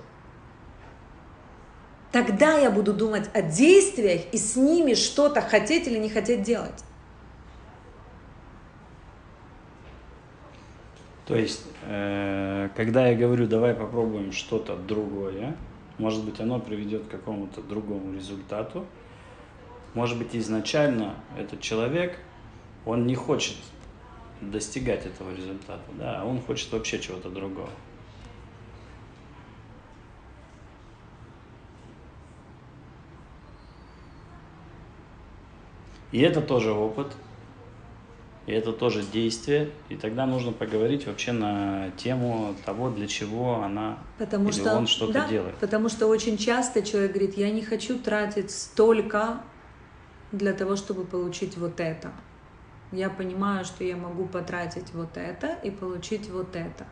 Тогда я буду думать о действиях и с ними что-то хотеть или не хотеть делать. То есть, э, когда я говорю, давай попробуем что-то другое, может быть, оно приведет к какому-то другому результату. Может быть, изначально этот человек, он не хочет достигать этого результата, да, а он хочет вообще чего-то другого. И это тоже опыт, и это тоже действие, и тогда нужно поговорить вообще на тему того, для чего она потому или что, он что-то да, делает. Потому что очень часто человек говорит, я не хочу тратить столько для того, чтобы получить вот это. Я понимаю, что я могу потратить вот это и получить вот это.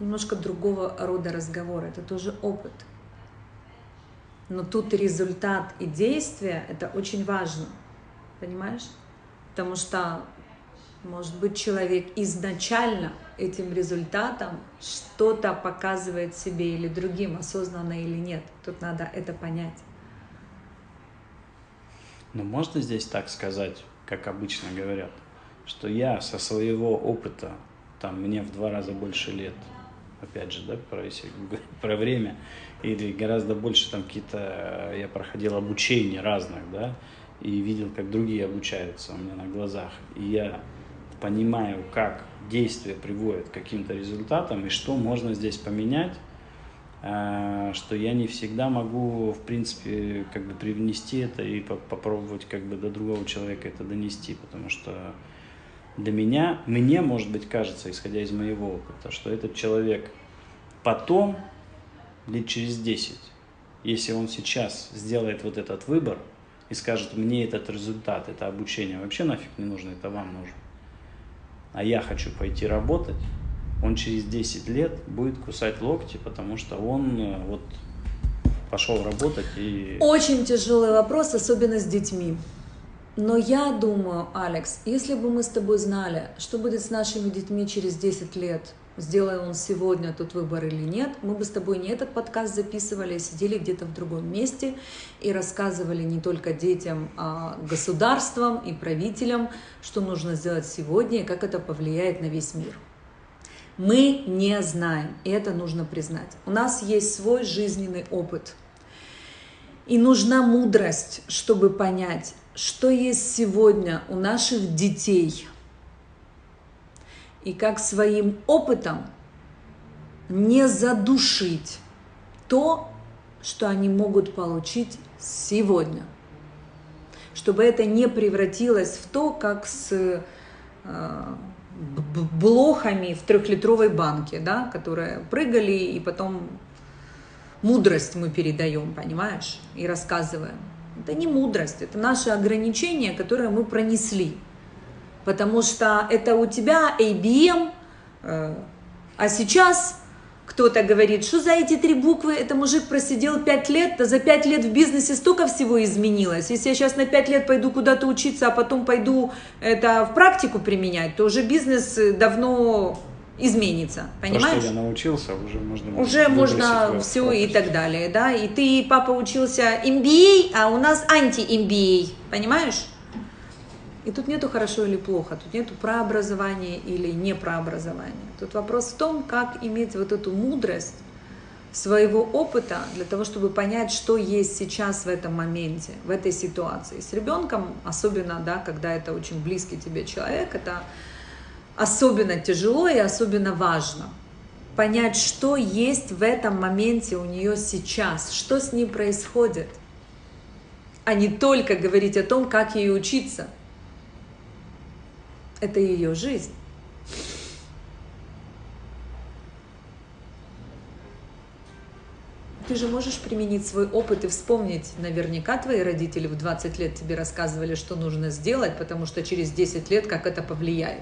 Немножко другого рода разговор, это тоже опыт. Но тут результат и действие – это очень важно, понимаешь? Потому что может быть, человек изначально этим результатом что-то показывает себе или другим, осознанно или нет. Тут надо это понять. Но можно здесь так сказать, как обычно говорят, что я со своего опыта, там мне в два раза больше лет, опять же, да, про, если, про время, или гораздо больше там какие-то, я проходил обучение разных, да, и видел, как другие обучаются у меня на глазах, и я понимаю, как действие приводит к каким-то результатам и что можно здесь поменять, э, что я не всегда могу, в принципе, как бы привнести это и попробовать как бы до другого человека это донести, потому что для меня, мне, может быть, кажется, исходя из моего опыта, что этот человек потом, лет через 10, если он сейчас сделает вот этот выбор и скажет, мне этот результат, это обучение вообще нафиг не нужно, это вам нужно, а я хочу пойти работать, он через 10 лет будет кусать локти, потому что он э, вот пошел работать и... Очень тяжелый вопрос, особенно с детьми. Но я думаю, Алекс, если бы мы с тобой знали, что будет с нашими детьми через 10 лет, сделая он сегодня тот выбор или нет, мы бы с тобой не этот подкаст записывали, а сидели где-то в другом месте и рассказывали не только детям, а государствам и правителям, что нужно сделать сегодня и как это повлияет на весь мир. Мы не знаем, и это нужно признать. У нас есть свой жизненный опыт. И нужна мудрость, чтобы понять, что есть сегодня у наших детей – и как своим опытом не задушить то, что они могут получить сегодня. Чтобы это не превратилось в то, как с э, блохами в трехлитровой банке, да, которые прыгали, и потом мудрость мы передаем, понимаешь, и рассказываем. Это не мудрость, это наши ограничения, которые мы пронесли потому что это у тебя ABM, э, а сейчас кто-то говорит, что за эти три буквы, это мужик просидел пять лет, да за пять лет в бизнесе столько всего изменилось. Если я сейчас на пять лет пойду куда-то учиться, а потом пойду это в практику применять, то уже бизнес давно изменится, понимаешь? То, что я научился, уже можно Уже можно все и так далее, да. И ты, папа, учился MBA, а у нас анти-MBA, понимаешь? И тут нету хорошо или плохо, тут нету про образование или не про. Тут вопрос в том, как иметь вот эту мудрость своего опыта для того, чтобы понять, что есть сейчас в этом моменте, в этой ситуации. С ребенком, особенно, да, когда это очень близкий тебе человек, это особенно тяжело и особенно важно. Понять, что есть в этом моменте у нее сейчас, что с ней происходит, а не только говорить о том, как ей учиться. Это ее жизнь. Ты же можешь применить свой опыт и вспомнить, наверняка твои родители в 20 лет тебе рассказывали, что нужно сделать, потому что через 10 лет как это повлияет.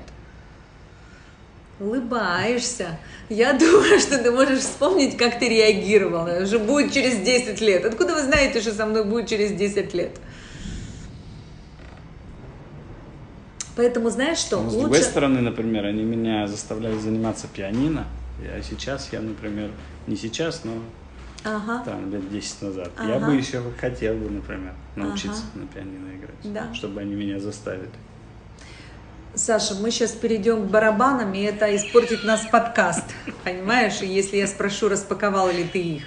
Улыбаешься. Я думаю, что ты можешь вспомнить, как ты реагировала. Уже будет через 10 лет. Откуда вы знаете, что со мной будет через 10 лет? Поэтому знаешь что? Но, с Лучше... другой стороны, например, они меня заставляли заниматься пианино. А сейчас я, например, не сейчас, но ага. там лет 10 назад. Ага. Я бы еще хотел бы, например, научиться ага. на пианино играть, да. чтобы они меня заставили. Саша, мы сейчас перейдем к барабанам, и это испортит нас подкаст, понимаешь? И если я спрошу, распаковал ли ты их,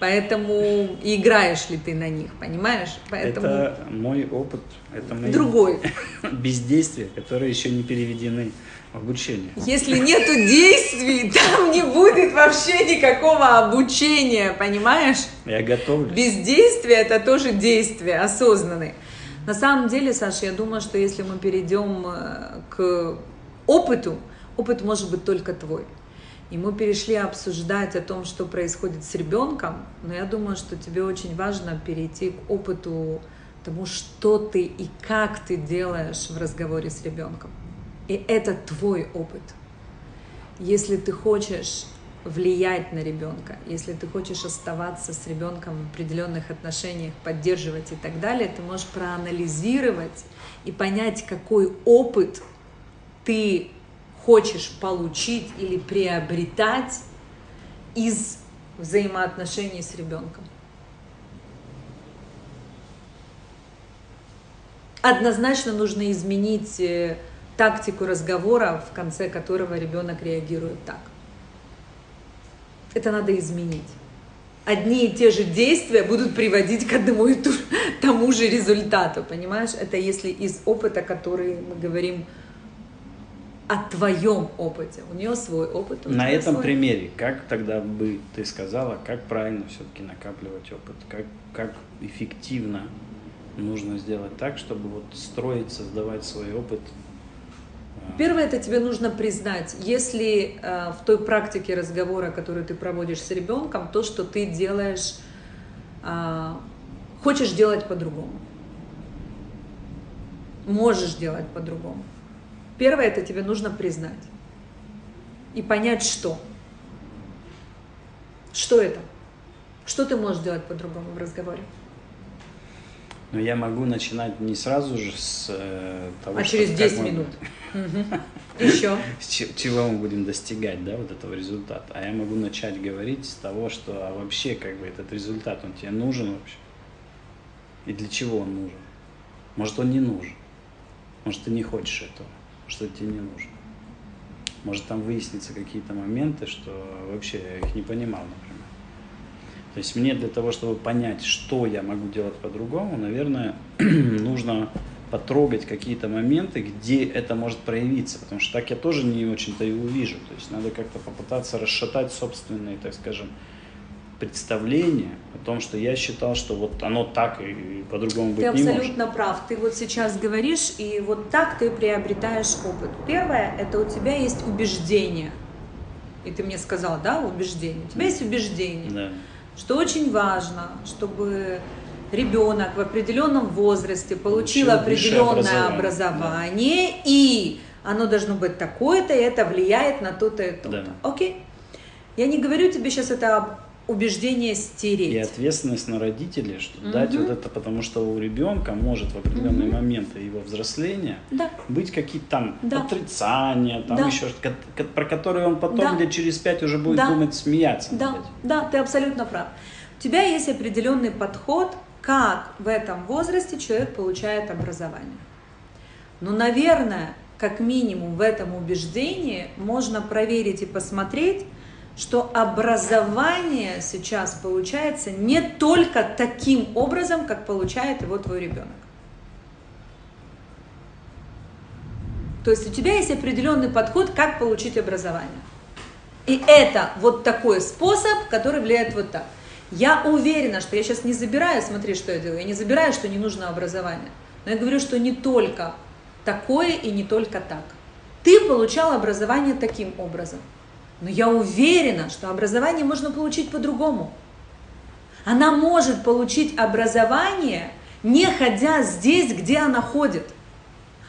поэтому играешь ли ты на них, понимаешь? Поэтому... Это мой опыт, это мои другой бездействия, которые еще не переведены в обучение. Если нету действий, там не будет вообще никакого обучения, понимаешь? Я готовлюсь. Бездействие это тоже действие осознанное. На самом деле, Саша, я думаю, что если мы перейдем э, к опыту, опыт может быть только твой. И мы перешли обсуждать о том, что происходит с ребенком, но я думаю, что тебе очень важно перейти к опыту тому, что ты и как ты делаешь в разговоре с ребенком. И это твой опыт. Если ты хочешь влиять на ребенка, если ты хочешь оставаться с ребенком в определенных отношениях, поддерживать и так далее, ты можешь проанализировать и понять, какой опыт ты хочешь получить или приобретать из взаимоотношений с ребенком. Однозначно нужно изменить э, тактику разговора, в конце которого ребенок реагирует так это надо изменить. Одни и те же действия будут приводить к одному и тому же результату, понимаешь? Это если из опыта, который мы говорим о твоем опыте. У нее свой опыт. На этом свой. примере, как тогда бы ты сказала, как правильно все-таки накапливать опыт, как, как эффективно нужно сделать так, чтобы вот строить, создавать свой опыт Первое, это тебе нужно признать, если э, в той практике разговора, которую ты проводишь с ребенком, то, что ты делаешь, э, хочешь делать по-другому. Можешь делать по-другому. Первое, это тебе нужно признать. И понять, что. Что это? Что ты можешь делать по-другому в разговоре? Но я могу начинать не сразу же с э, того, а что через 10 мы... минут. Еще. Чего мы будем достигать, да, вот этого результата. А я могу начать говорить с того, что а вообще как бы этот результат, он тебе нужен вообще? И для чего он нужен? Может, он не нужен. Может, ты не хочешь этого. Это тебе не нужно. Может, там выяснится какие-то моменты, что вообще я их не понимал, например. То есть мне для того, чтобы понять, что я могу делать по-другому, наверное, нужно потрогать какие-то моменты, где это может проявиться, потому что так я тоже не очень-то и увижу. То есть надо как-то попытаться расшатать собственные, так скажем, представления о том, что я считал, что вот оно так и по-другому быть не может. Ты абсолютно прав. Ты вот сейчас говоришь, и вот так ты приобретаешь опыт. Первое, это у тебя есть убеждение. И ты мне сказал, да, убеждение. У тебя есть убеждение. Да что очень важно, чтобы ребенок в определенном возрасте получил определенное образование, образование да. и оно должно быть такое-то, и это влияет на то-то и то-то. Да. Окей? Я не говорю тебе сейчас это убеждение стереть. И ответственность на родителей, что угу. дать вот это, потому что у ребенка может в определенные угу. моменты его взросления да. быть какие-то там да. отрицания, там да. еще что-то, про которые он потом да. лет через пять уже будет да. думать, смеяться. Да, да, ты абсолютно прав. У тебя есть определенный подход, как в этом возрасте человек получает образование. Но, наверное, как минимум в этом убеждении можно проверить и посмотреть, что образование сейчас получается не только таким образом, как получает его твой ребенок. То есть у тебя есть определенный подход, как получить образование. И это вот такой способ, который влияет вот так. Я уверена, что я сейчас не забираю, смотри, что я делаю, я не забираю, что не нужно образование. Но я говорю, что не только такое и не только так. Ты получал образование таким образом. Но я уверена, что образование можно получить по-другому. Она может получить образование, не ходя здесь, где она ходит.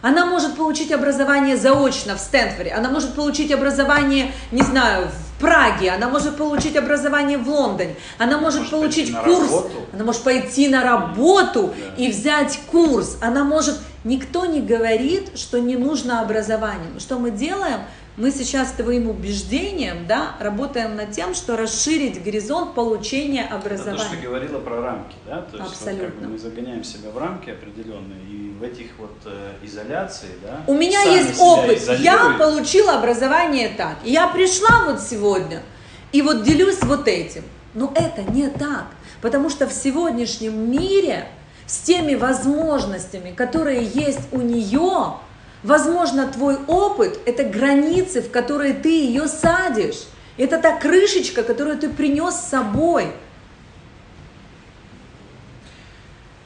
Она может получить образование заочно в Стэнфорде, она может получить образование, не знаю, в Праге, она может получить образование в Лондоне, она может, может получить курс, она может пойти на работу да. и взять курс, она может... Никто не говорит, что не нужно образование. Что мы делаем? Мы сейчас твоим убеждением да, работаем над тем, что расширить горизонт получения образования. Это то, что говорила про рамки, да? То есть Абсолютно. Вот, как бы мы загоняем себя в рамки определенные, и в этих вот э, изоляции, да? У меня есть опыт, я получила образование так, и я пришла вот сегодня, и вот делюсь вот этим. Но это не так, потому что в сегодняшнем мире с теми возможностями, которые есть у нее, Возможно, твой опыт – это границы, в которые ты ее садишь. Это та крышечка, которую ты принес с собой.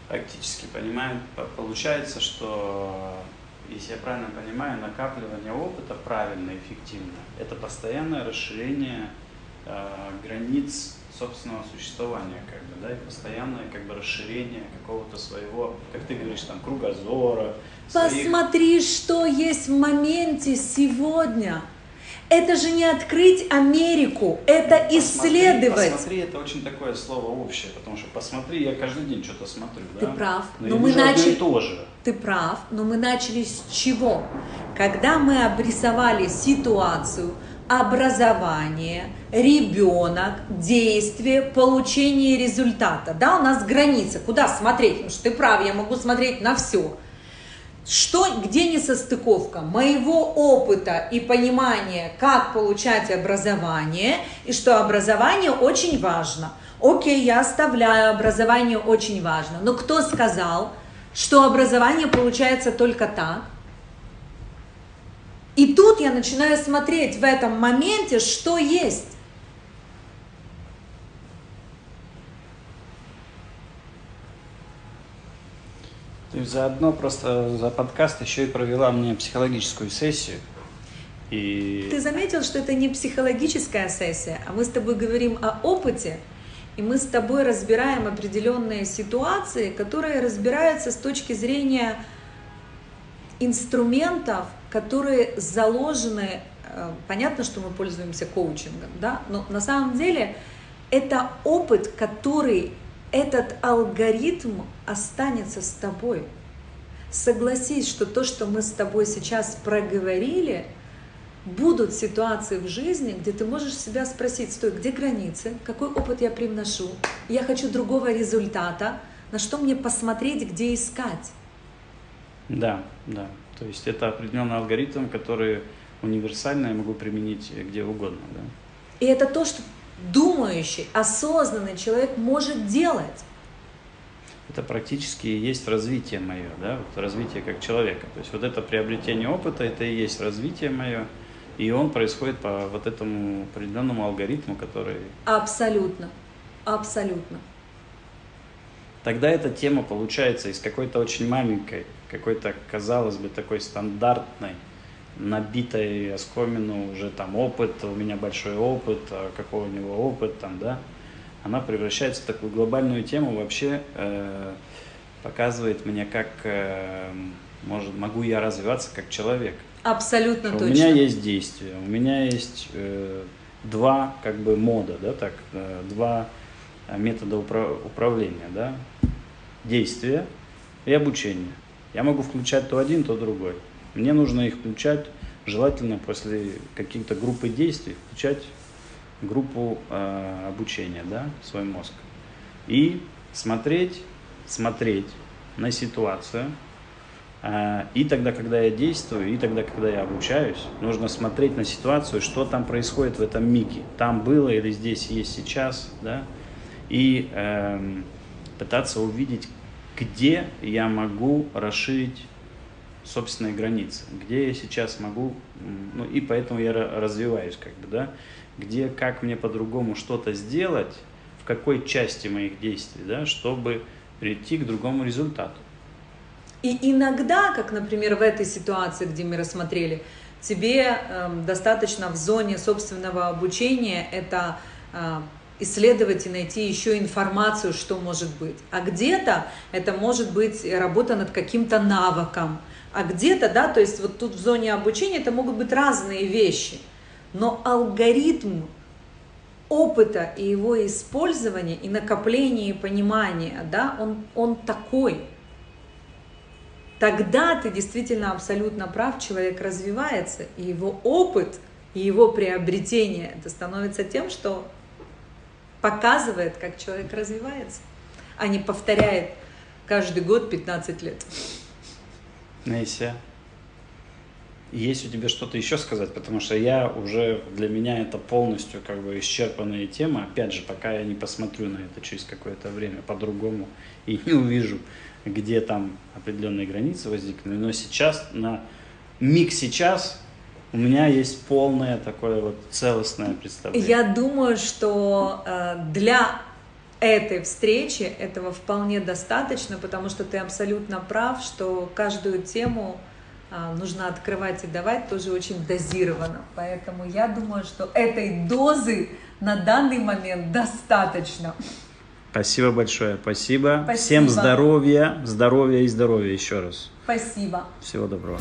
Фактически, понимаю, получается, что, если я правильно понимаю, накапливание опыта правильно, эффективно, это постоянное расширение э, границ собственного существования, как бы, да, и постоянное как бы расширение какого-то своего, как ты говоришь, там, кругозора. Посмотри, своих... что есть в моменте сегодня. Это же не открыть Америку, это посмотри, исследовать. Посмотри, это очень такое слово общее, потому что посмотри, я каждый день что-то смотрю. Ты да? прав. Но, но мы начали. Тоже. Ты прав, но мы начали с чего? Когда мы обрисовали ситуацию, образование, ребенок, действие, получение результата. Да, у нас граница, куда смотреть? Потому что ты прав, я могу смотреть на все. Что, где несостыковка моего опыта и понимания, как получать образование, и что образование очень важно. Окей, я оставляю, образование очень важно. Но кто сказал, что образование получается только так? И тут я начинаю смотреть в этом моменте, что есть. Ты заодно просто за подкаст еще и провела мне психологическую сессию. И... Ты заметил, что это не психологическая сессия, а мы с тобой говорим о опыте, и мы с тобой разбираем определенные ситуации, которые разбираются с точки зрения инструментов, которые заложены, э, понятно, что мы пользуемся коучингом, да, но на самом деле это опыт, который, этот алгоритм останется с тобой. Согласись, что то, что мы с тобой сейчас проговорили, будут ситуации в жизни, где ты можешь себя спросить, стой, где границы, какой опыт я привношу, я хочу другого результата, на что мне посмотреть, где искать. Да, да. То есть это определенный алгоритм, который универсальный, я могу применить где угодно. Да? И это то, что думающий, осознанный человек может делать. Это практически и есть развитие мое, да, вот развитие как человека. То есть вот это приобретение опыта, это и есть развитие мое, и он происходит по вот этому определенному алгоритму, который... Абсолютно, абсолютно. Тогда эта тема получается из какой-то очень маленькой какой-то, казалось бы, такой стандартной, набитой оскомину уже там опыт, у меня большой опыт, а какой у него опыт там, да, она превращается в такую глобальную тему, вообще э, показывает мне, как э, может, могу я развиваться как человек. Абсолютно что точно. У меня есть действия, у меня есть э, два как бы мода, да, так, э, два э, метода управления, да, действие и обучение. Я могу включать то один, то другой. Мне нужно их включать, желательно после каких-то группы действий, включать группу э, обучения, да, свой мозг. И смотреть, смотреть на ситуацию, а, и тогда, когда я действую, и тогда, когда я обучаюсь, нужно смотреть на ситуацию, что там происходит в этом миге. Там было или здесь есть сейчас, да, и э, пытаться увидеть, где я могу расширить собственные границы, где я сейчас могу, ну и поэтому я развиваюсь, как бы, да, где, как мне по-другому что-то сделать, в какой части моих действий, да, чтобы прийти к другому результату. И иногда, как, например, в этой ситуации, где мы рассмотрели, тебе э, достаточно в зоне собственного обучения это э, исследовать и найти еще информацию, что может быть. А где-то это может быть работа над каким-то навыком. А где-то, да, то есть вот тут в зоне обучения это могут быть разные вещи. Но алгоритм опыта и его использования, и накопления, и понимания, да, он, он такой – тогда ты действительно абсолютно прав, человек развивается, и его опыт, и его приобретение, это становится тем, что показывает, как человек развивается, а не повторяет каждый год 15 лет. Нейся, есть у тебя что-то еще сказать, потому что я уже, для меня это полностью как бы исчерпанная тема, опять же, пока я не посмотрю на это через какое-то время по-другому и не увижу где там определенные границы возникли, но сейчас, на миг сейчас, у меня есть полное такое вот целостное представление. Я думаю, что э, для этой встречи этого вполне достаточно, потому что ты абсолютно прав, что каждую тему э, нужно открывать и давать тоже очень дозированно. Поэтому я думаю, что этой дозы на данный момент достаточно. Спасибо большое, спасибо. спасибо. Всем здоровья, здоровья и здоровья еще раз. Спасибо. Всего доброго.